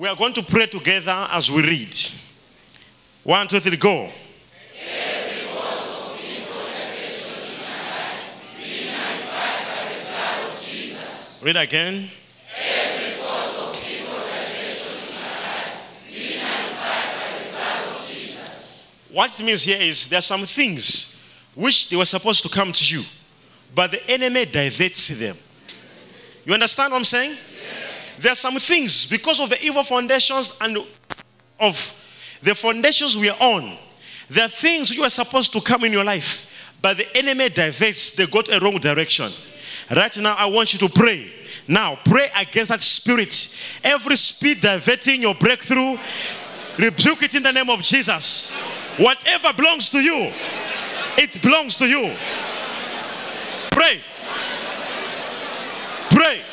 We are going to pray together as we read. One, two, three, go. Read again. What it means here is there are some things which they were supposed to come to you, but the enemy diverts them. You understand what I'm saying? There are some things because of the evil foundations and of the foundations we are on. There are things you are supposed to come in your life, but the enemy diverts. They go to a wrong direction. Right now, I want you to pray. Now, pray against that spirit. Every spirit diverting your breakthrough, rebuke it in the name of Jesus. Whatever belongs to you, it belongs to you. Pray. Pray. Pray.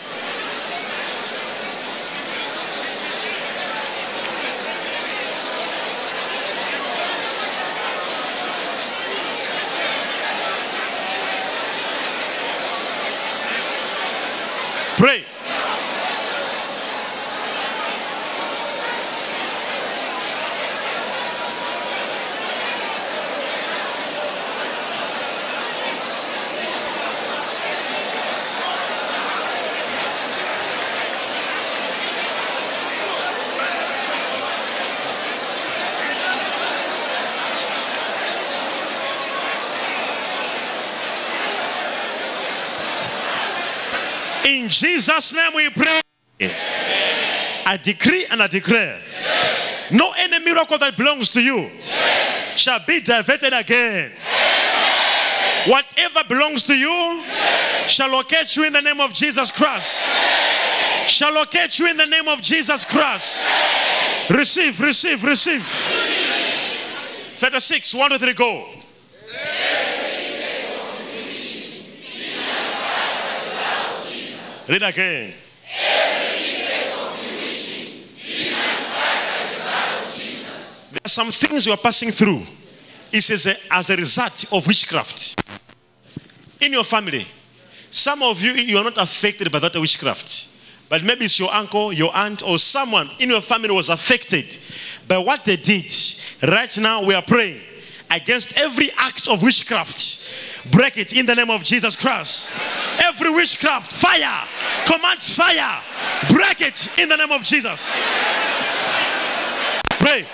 In Jesus' name we pray. I decree and I declare. No any miracle that belongs to you shall be diverted again. Whatever belongs to you shall locate you in the name of Jesus Christ. Shall locate you in the name of Jesus Christ. Receive, receive, receive. 36, 1 to 3, go. Read again. There are some things you are passing through. It says uh, as a result of witchcraft in your family. Some of you you are not affected by that witchcraft, but maybe it's your uncle, your aunt, or someone in your family was affected by what they did. Right now, we are praying against every act of witchcraft. Break it in the name of Jesus Christ. Every witchcraft, fire, command fire. Break it in the name of Jesus. Pray.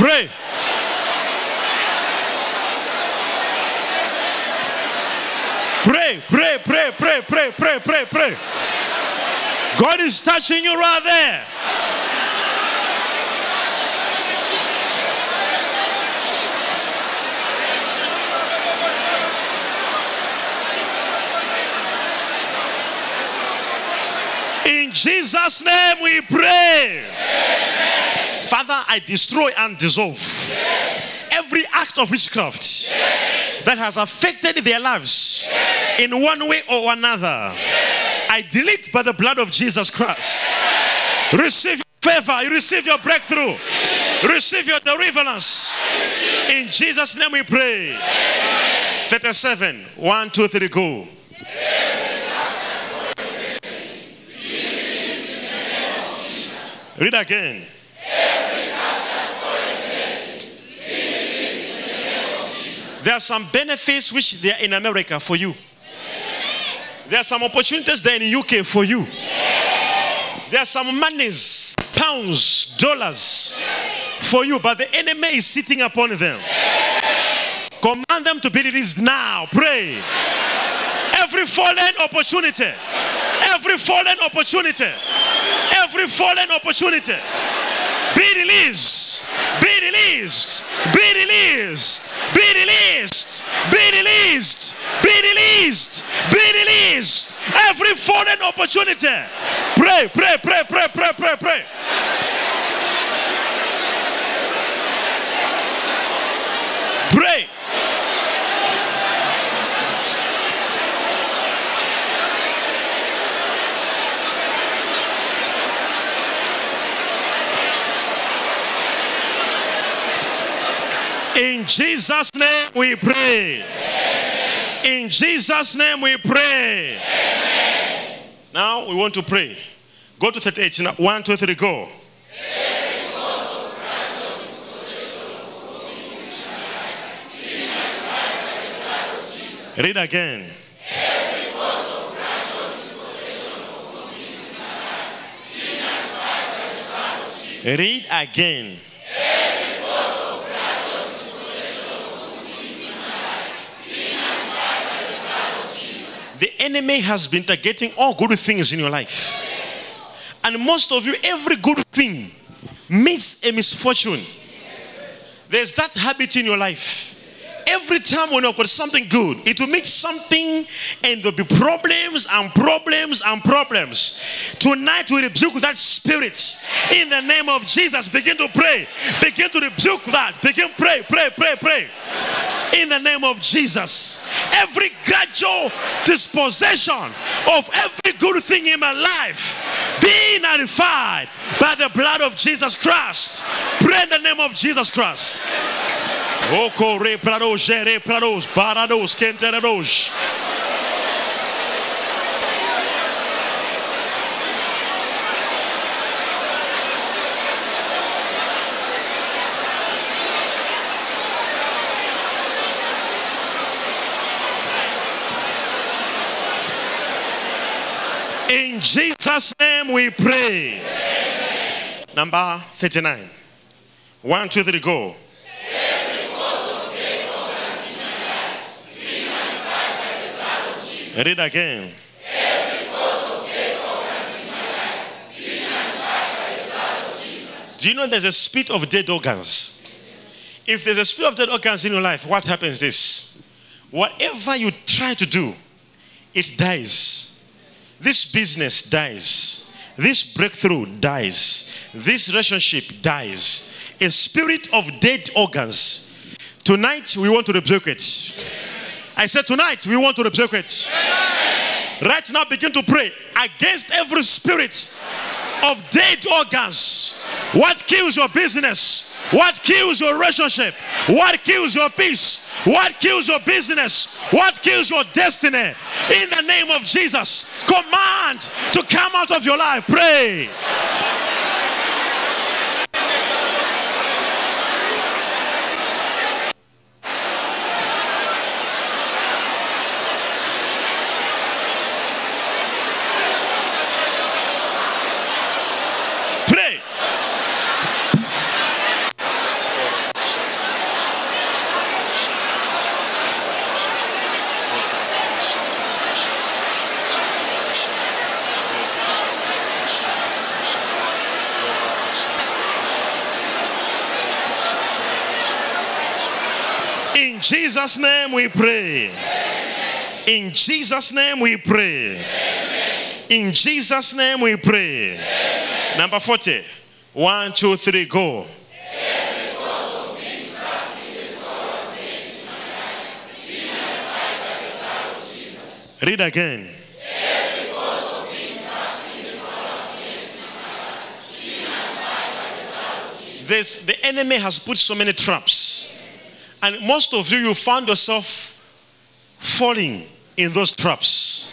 Pray. Pray, pray, pray, pray, pray, pray, pray, pray. God is touching you right there. In Jesus' name we pray. Father, I destroy and dissolve every act of witchcraft that has affected their lives in one way or another. I delete by the blood of Jesus Christ. Receive favor, you receive your breakthrough, receive your deliverance. In Jesus' name we pray. 37. 1, 2, 3, go. Read again. There are some benefits which they are in America for you. There are some opportunities there in UK for you. There are some monies, pounds, dollars for you, but the enemy is sitting upon them. Command them to be released now. Pray. Every fallen opportunity, every fallen opportunity, every fallen opportunity, be released, be released, be released, be released, be released, be released, be released. Every fallen opportunity. Pray, pray, pray, pray, pray, pray. Pray. In Jesus' name we pray. In Jesus' name we pray. Now we want to pray. Go to 38. Now, One, two, three, go. Read again. Read again. The enemy has been targeting all good things in your life. And most of you, every good thing meets a misfortune. There's that habit in your life. Every time when you've got something good, it will meet something and there'll be problems and problems and problems. Tonight we rebuke that spirit in the name of Jesus. Begin to pray. Begin to rebuke that. Begin pray, pray, pray, pray. In the name of Jesus. Every gradual dispossession of every good thing in my life be nullified by the blood of Jesus Christ. Pray in the name of Jesus Christ. In Jesus' name we pray. Number 39. One, two, three, go. Read again. Do you know there's a spirit of dead organs? If there's a spirit of dead organs in your life, what happens this? Whatever you try to do, it dies. This business dies. This breakthrough dies. This relationship dies. A spirit of dead organs. Tonight, we want to rebuke it. I said, tonight, we want to rebuke it. Right now, begin to pray against every spirit of dead organs. What kills your business? What kills your relationship? What kills your peace? What kills your business? What kills your destiny? In the name of Jesus, command to come out of your life. Pray. In Jesus' name we pray. In Jesus' name we pray. In Jesus' name we pray. Number 40. One, two, three, go. Read again. This, the enemy has put so many traps. And most of you, you found yourself falling in those traps.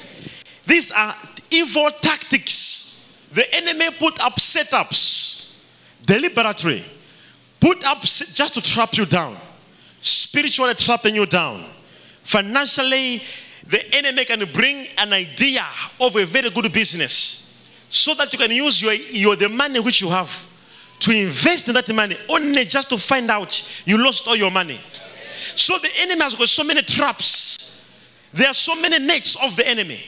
These are evil tactics. The enemy put up setups deliberately, put up just to trap you down, spiritually trapping you down. Financially, the enemy can bring an idea of a very good business so that you can use your, your the money which you have to invest in that money only just to find out you lost all your money. So the enemy has got so many traps. There are so many nets of the enemy.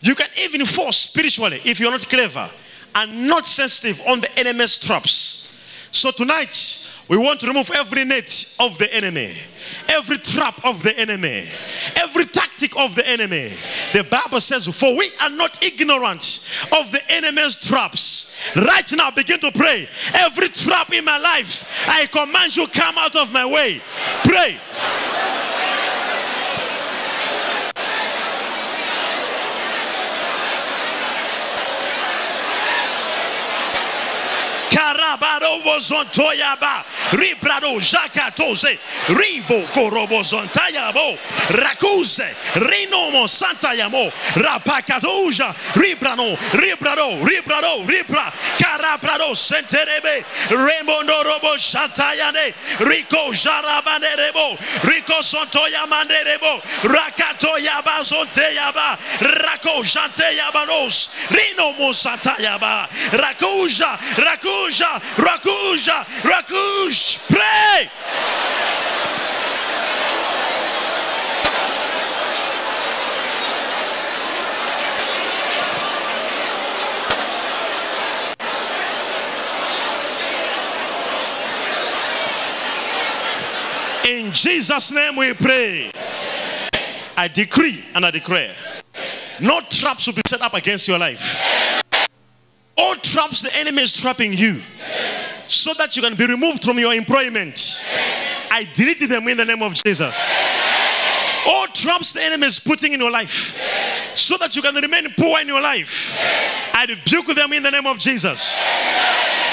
You can even fall spiritually if you're not clever and not sensitive on the enemy's traps. So tonight, we want to remove every net of the enemy, every trap of the enemy, every tactic of the enemy. The Bible says, For we are not ignorant of the enemy's traps. Right now, begin to pray. Every trap in my life, I command you come out of my way. Pray. barobozontoyaba, ribrado jacatose, rivo corobozontayabo, racuse, rinomo santayamo, rapacatuja, ribrano, ribrado, ribrado, ribra, carabrado senterebe, remondorobo santayane, rico jarabanerebo, rico sontoyamanerebo, racatoyabazonteyaba, raco janteyabanos, rinomo santayaba, racuja, racuja, Rakuja, Rakuj, pray. In Jesus' name we pray. I decree and I declare no traps will be set up against your life. All traps the enemy is trapping you so that you can be removed from your employment. I delete them in the name of Jesus. All traps the enemy is putting in your life so that you can remain poor in your life. I rebuke them in the name of Jesus.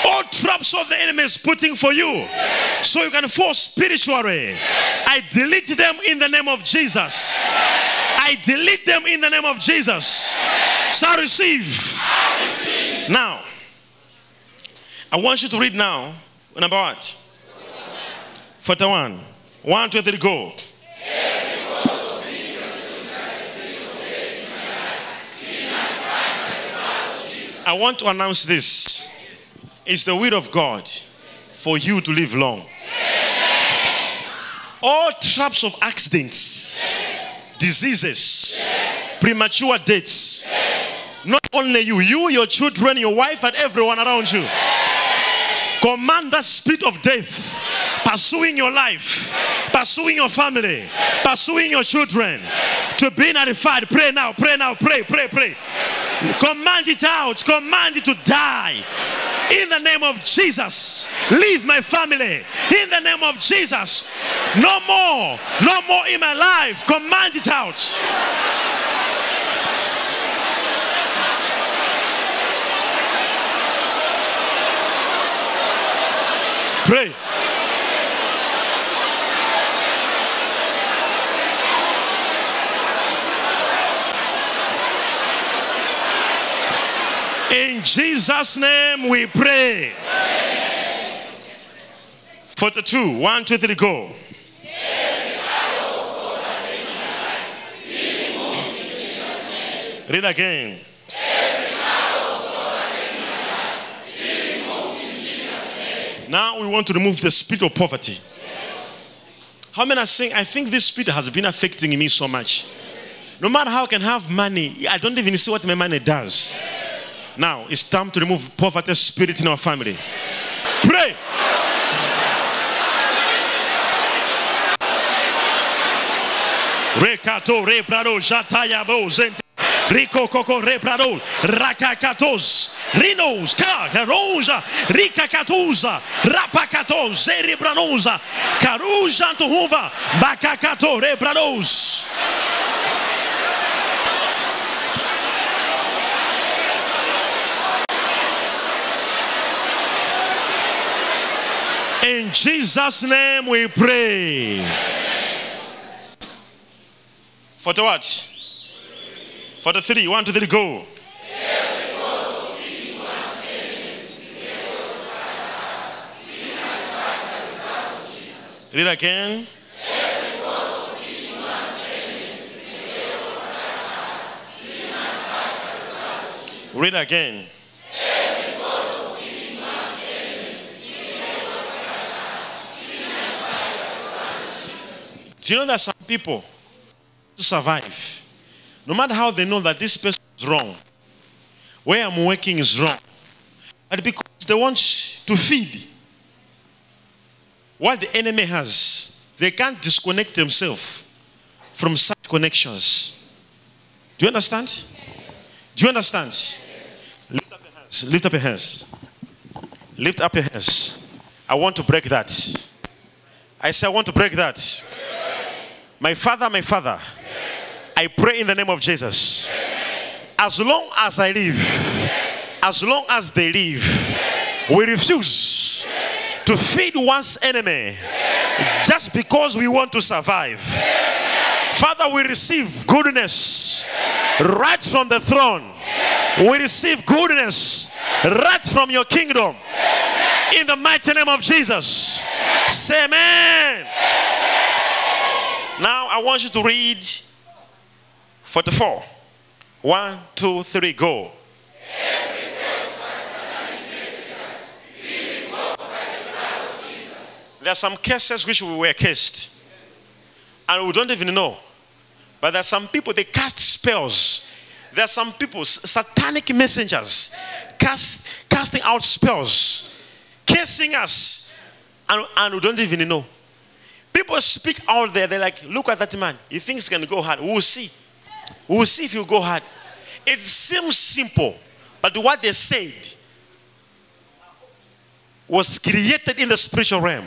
All traps of the enemy is putting for you so you can fall spiritually. I delete them in the name of Jesus. I delete them in the name of Jesus. Shall receive. Now, I want you to read now. Number what? 41. One, two, three, go. I want to announce this. It's the will of God for you to live long. All traps of accidents, diseases, premature deaths, not only you, you, your children, your wife, and everyone around you. Command that spirit of death pursuing your life, pursuing your family, pursuing your children to be nullified. Pray now, pray now, pray, pray, pray. Command it out, command it to die. In the name of Jesus, leave my family. In the name of Jesus, no more, no more in my life. Command it out. Pray. In Jesus' name we pray. 42. 1, 2, 3, go. Read again. Now we want to remove the spirit of poverty. How many are saying, I think this spirit has been affecting me so much? No matter how I can have money, I don't even see what my money does. Now it's time to remove poverty spirit in our family. Pray. Zente. rico coco prarou, racacatos, rinos, caronja, rica catuza, rapacatos, eribranuza, caruja anturruva, Bacacato prarous. In Jesus' name we pray. For the what? For the three. One, two, three, go. Read again. Read again. Do you know that some people to survive, no matter how they know that this person is wrong, where I'm working is wrong, but because they want to feed what the enemy has, they can't disconnect themselves from such connections. Do you understand? Do you understand? Lift up your hands. Lift up your hands. Lift up your hands. I want to break that. I say, I want to break that. My father, my father, I pray in the name of Jesus. As long as I live, as long as they live, We refuse to feed one's enemy just because we want to survive. Father, we receive goodness right from the throne. We receive goodness right from your kingdom. In the mighty name of Jesus. Say amen. Now I want you to read 44. One, two, three, go. There are some cases which we were cursed, and we don't even know. But there are some people they cast spells. There are some people, satanic messengers, cast, casting out spells, cursing us, and, and we don't even know. People speak out there, they're like, look at that man. He thinks he can go hard. We'll see. We'll see if you go hard. It seems simple, but what they said was created in the spiritual realm.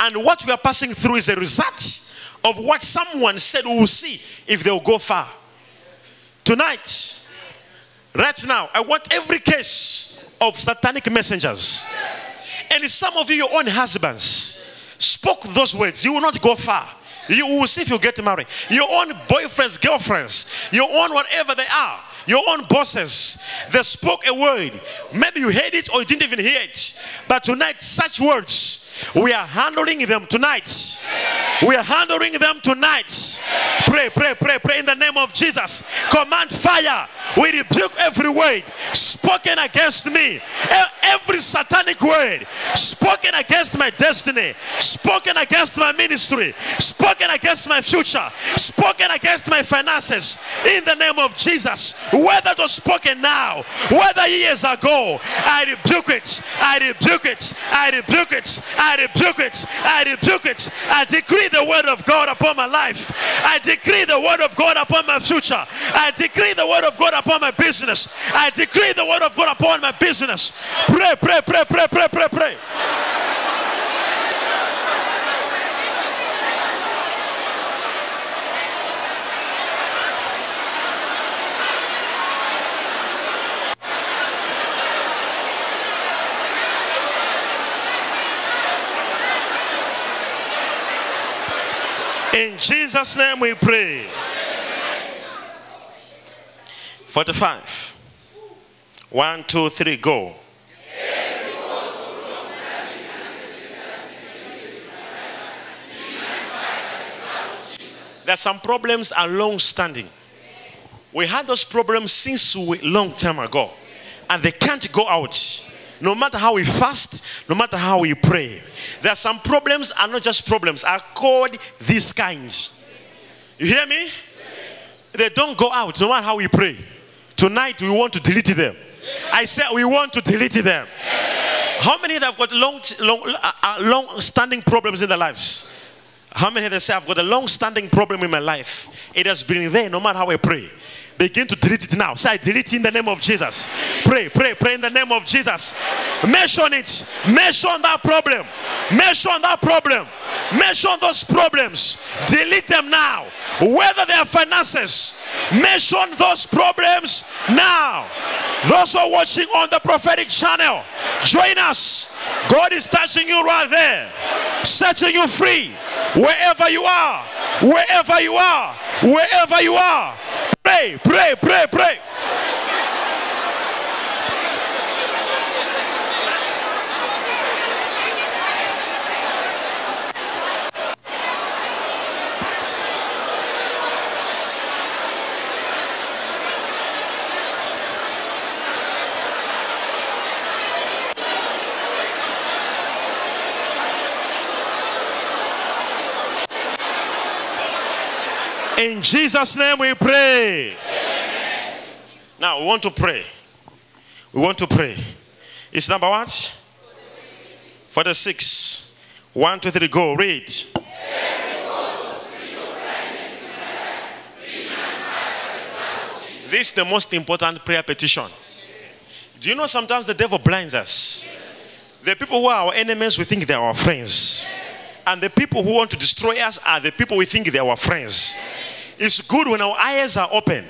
And what we are passing through is a result of what someone said we will see if they will go far. Tonight, right now, I want every case of satanic messengers. And some of you, your own husbands, spoke those words. You will not go far. You will see if you get married. Your own boyfriends, girlfriends, your own whatever they are your own bosses, they spoke a word. Maybe you heard it or you didn't even hear it. But tonight, such words we are handling them tonight. We are handling them tonight. Pray, pray, pray, pray in the name of Jesus. Command fire. We rebuke every word spoken against me. Every satanic word spoken against my destiny, spoken against my ministry, spoken against my future, spoken against my finances. In the name of Jesus. Whether it was spoken now, whether years ago, I rebuke it. I rebuke it. I rebuke it. I I rebuke it. I rebuke it. I decree the word of God upon my life. I decree the word of God upon my future. I decree the word of God upon my business. I decree the word of God upon my business. Pray, pray, pray, pray, pray, pray, pray. In Jesus' name we pray. 45. One, two, three, go. There are some problems are long standing. We had those problems since we, long time ago, and they can't go out. No matter how we fast, no matter how we pray, there are some problems are not just problems, are called these kinds. You hear me? They don't go out no matter how we pray. Tonight we want to delete them. I said we want to delete them. How many have got long, long, uh, uh, long standing problems in their lives? How many have say I've got a long standing problem in my life? It has been there no matter how I pray. Begin to delete it now. Say, delete in the name of Jesus. Pray, pray, pray in the name of Jesus. Mention it. Mention that problem. Mention that problem. Mention those problems. Delete them now. Whether they are finances, mention those problems now. Those who are watching on the prophetic channel, join us. God is touching you right there, setting you free wherever you are, wherever you are, wherever you are. Pray, pray, pray, pray. In Jesus' name we pray. Amen. Now we want to pray. We want to pray. It's number what? For the six. One, two, three, go. Read. This is the most important prayer petition. Do you know sometimes the devil blinds us? The people who are our enemies, we think they are our friends. And the people who want to destroy us are the people we think they are our friends. It's good when our eyes are open.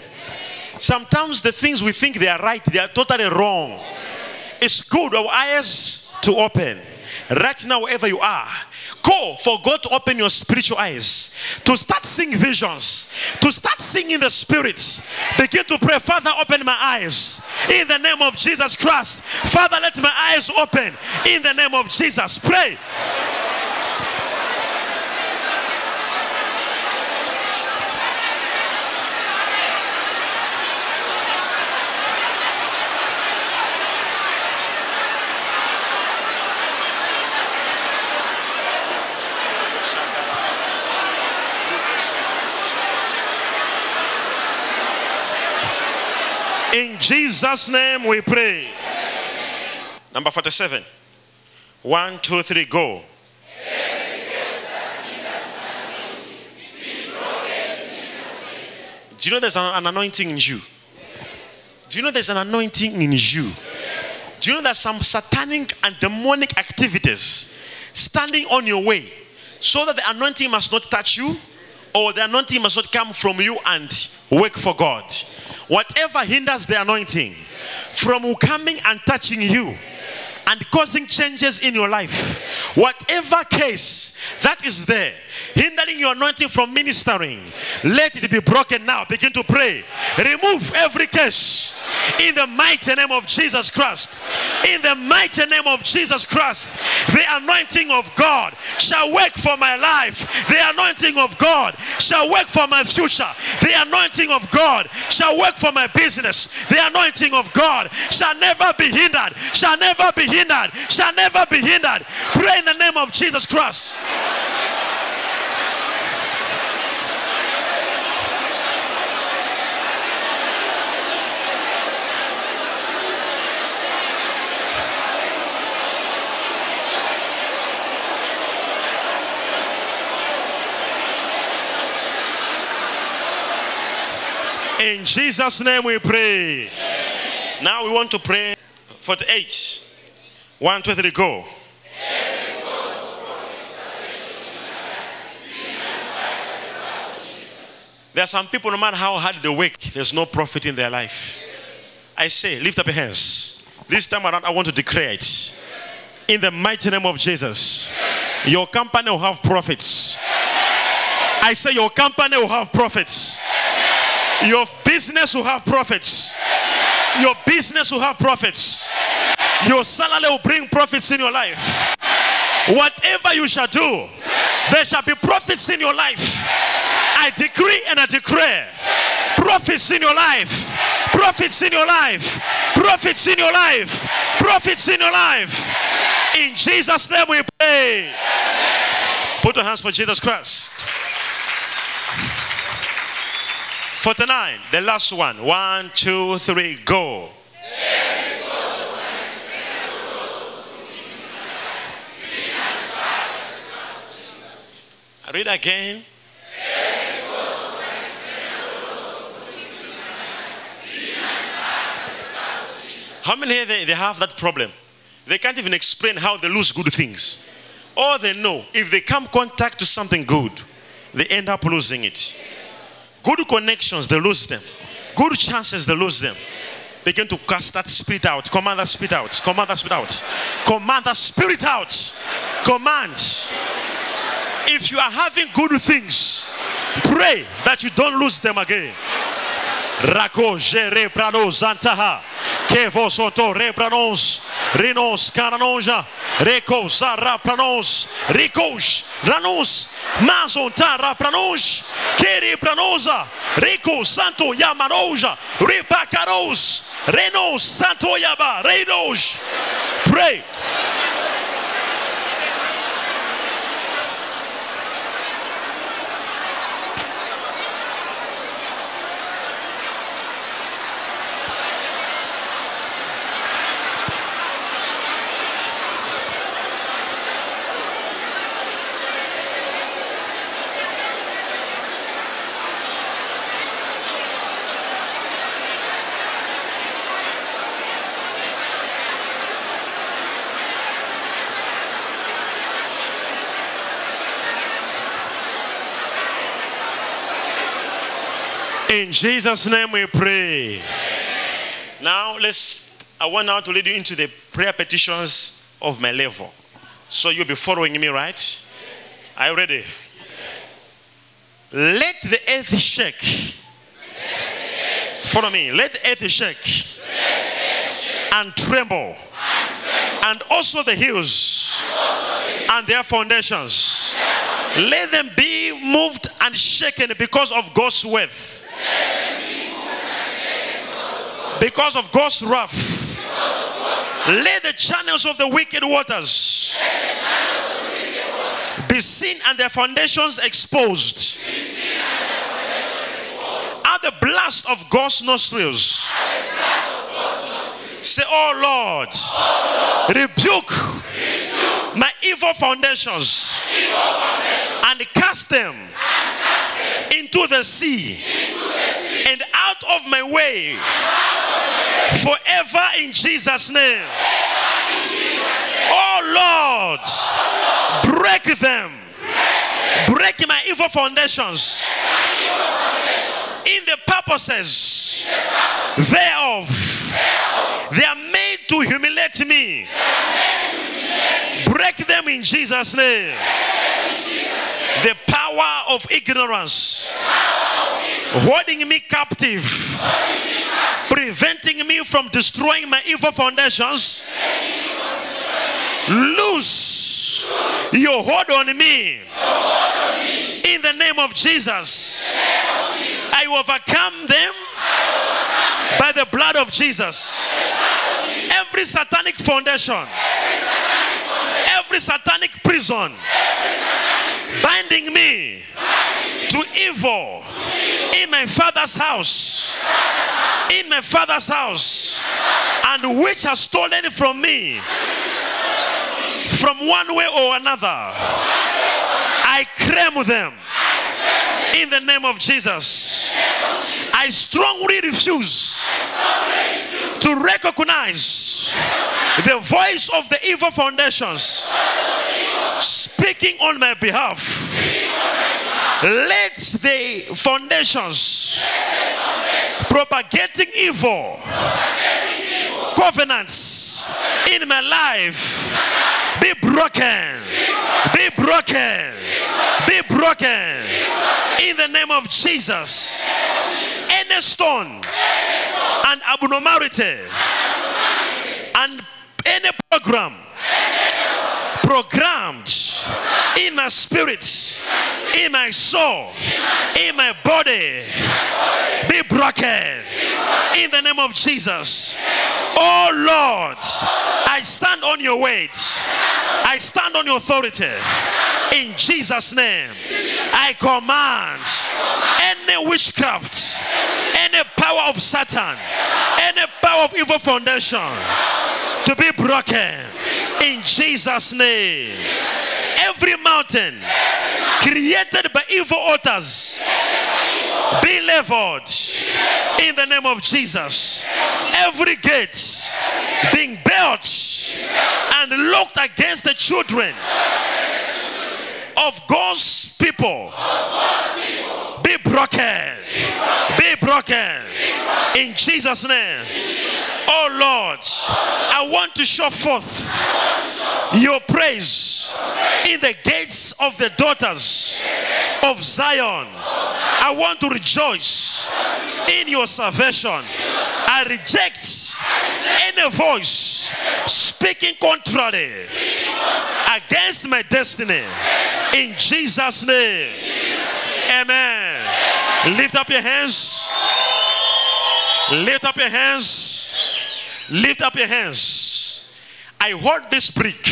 Sometimes the things we think they are right, they are totally wrong. It's good our eyes to open. Right now, wherever you are, Go for God to open your spiritual eyes, to start seeing visions, to start seeing in the spirits. Begin to pray, Father, open my eyes in the name of Jesus Christ. Father, let my eyes open in the name of Jesus. Pray. In Jesus' name we pray. Number 47. One, two, three, go. Do you know there's an, anointing in you? Do you know there's an anointing in you? Do you know there's some satanic and demonic activities standing on your way so that the anointing must not touch you or the anointing must not come from you and work for God? Whatever hinders the anointing from coming and touching you and causing changes in your life, whatever case that is there, hindering your anointing from ministering, let it be broken now. Begin to pray. Remove every case in the mighty name of Jesus Christ. In the mighty name of Jesus Christ, the anointing of God shall work for my life. The anointing of God shall work for my future. The anointing of God shall work for my business. The anointing of God shall never be hindered, shall never be hindered, shall never be hindered. Pray in the name of Jesus Christ. In Jesus' name we pray. Amen. Now we want to pray for the eight. One, two, three, go. There are some people, no matter how hard they work, there's no profit in their life. I say, lift up your hands. This time around, I want to declare it. In the mighty name of Jesus, your company will have profits. I say, your company will have profits. Your business will have profits. Your business will have profits. Your salary will bring profits in your life. Whatever you shall do, there shall be profits in your life. I decree and I declare profits in your life. Profits in your life. Profits in your life. Profits in your life. In Jesus' name we pray. Put your hands for Jesus Christ. 49, the last one. One, two, three, go. Read again. How many here they, they have that problem? They can't even explain how they lose good things. All they know, if they come contact to something good, they end up losing it. Good connections, they lose them. Good chances, they lose them. Begin to cast that spirit out. Command that spirit out. Command that spirit out. Command that spirit out. Command. If you are having good things, pray that you don't lose them again. Ragogere para nos antaha. Que vos otore para nós. Rinos canonja. Recousará para nós. Ricos ranus. Mas ontara para nós. Queri para nosa Rico santo yamanoja. Ripacaros. Renos santo yaba. Reinos. Pray. In Jesus' name we pray. Now let's I want now to lead you into the prayer petitions of my level. So you'll be following me, right? Are you ready? Let the earth shake. Follow me. Let the earth shake and tremble. And also the hills and their foundations. Let them be moved and shaken because of God's worth. Because of God's wrath. Let the channels of the wicked waters be seen and their foundations exposed. At the blast of God's nostrils. Say, Oh Lord, rebuke, my evil foundations, and cast them, into, the sea, and out of my way forever in Jesus' name. Oh Lord, break them, break my evil foundations in the purposes thereof. They are made to humiliate me. Break them in Jesus' name. The power of ignorance holding me captive, preventing me from destroying my evil foundations. Loose your hold on me. In the name of Jesus. I overcome them by the blood of Jesus. Every satanic foundation, every satanic prison binding me to evil in my father's house, in my father's house, and which has stolen from me from one way or another. I claim them in the name of Jesus. I strongly refuse to recognize the voice of the evil foundations speaking on my behalf. Let the foundations propagating evil covenants in my life be broken, be broken, be broken in the name of Jesus. Any stone and abnormality and any program programmed in my spirit, in my soul, in my body, be broken in the name of Jesus. Oh Lord, I stand on your word. I stand on your authority. In Jesus' name, I command any witchcraft, any power of Satan, any power of evil foundation to be broken. In Jesus' name, every mountain created by evil altars be leveled in the name of Jesus. Every gate being built and locked against the children of God's people be broken. Be broken. In Jesus' name. Lord, I want to show forth your praise in the gates of the daughters of Zion. I want to rejoice in your salvation. I reject any voice speaking contrary against my destiny. In Jesus' name. Amen. Lift up your hands. Lift up your hands. Lift up your hands. I hold this brick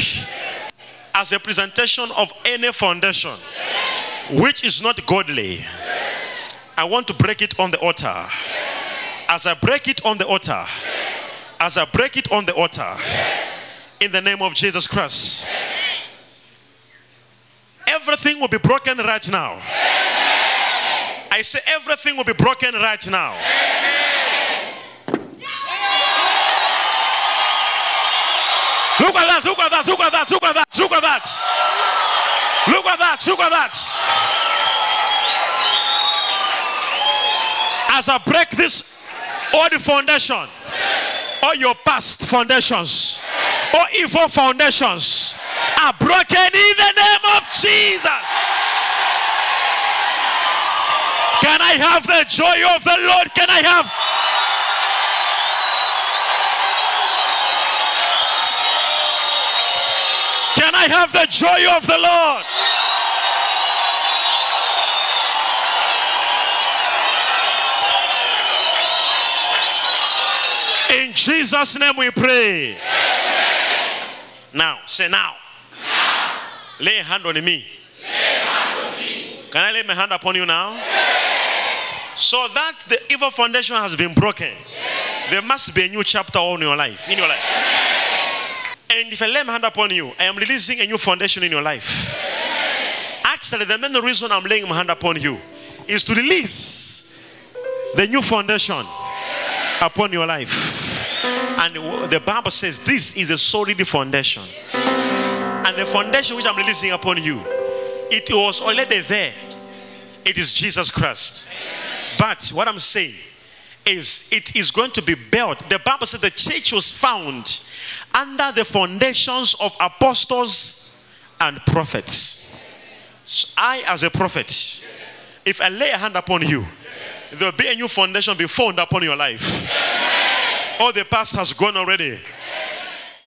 as a presentation of any foundation which is not godly. I want to break it on the altar. As I break it on the altar, as I break it on the altar, in the name of Jesus Christ, everything will be broken right now. I say everything will be broken right now. Look at that, look at that, look at that, look at that, look at that. Look at that, look at that. As I break this old foundation, all your past foundations, all evil foundations are broken in the name of Jesus. Can I have the joy of the Lord? Can I have? I have the joy of the Lord? In Jesus' name we pray. Amen. Now, say now. now. Lay a hand on me. Can I lay my hand upon you now? Yes. So that the evil foundation has been broken. Yes. There must be a new chapter on your life, in your life. Yes. And if I lay my hand upon you, I am releasing a new foundation in your life. Actually, the main reason I'm laying my hand upon you is to release the new foundation upon your life. And the Bible says this is a solid foundation. And the foundation which I'm releasing upon you, it was already there. It is Jesus Christ. But what I'm saying is, it is going to be built. The Bible says the church was found under the foundations of apostles and prophets. So I, as a prophet, if I lay a hand upon you, there will be a new foundation be formed upon your life. All the past has gone already.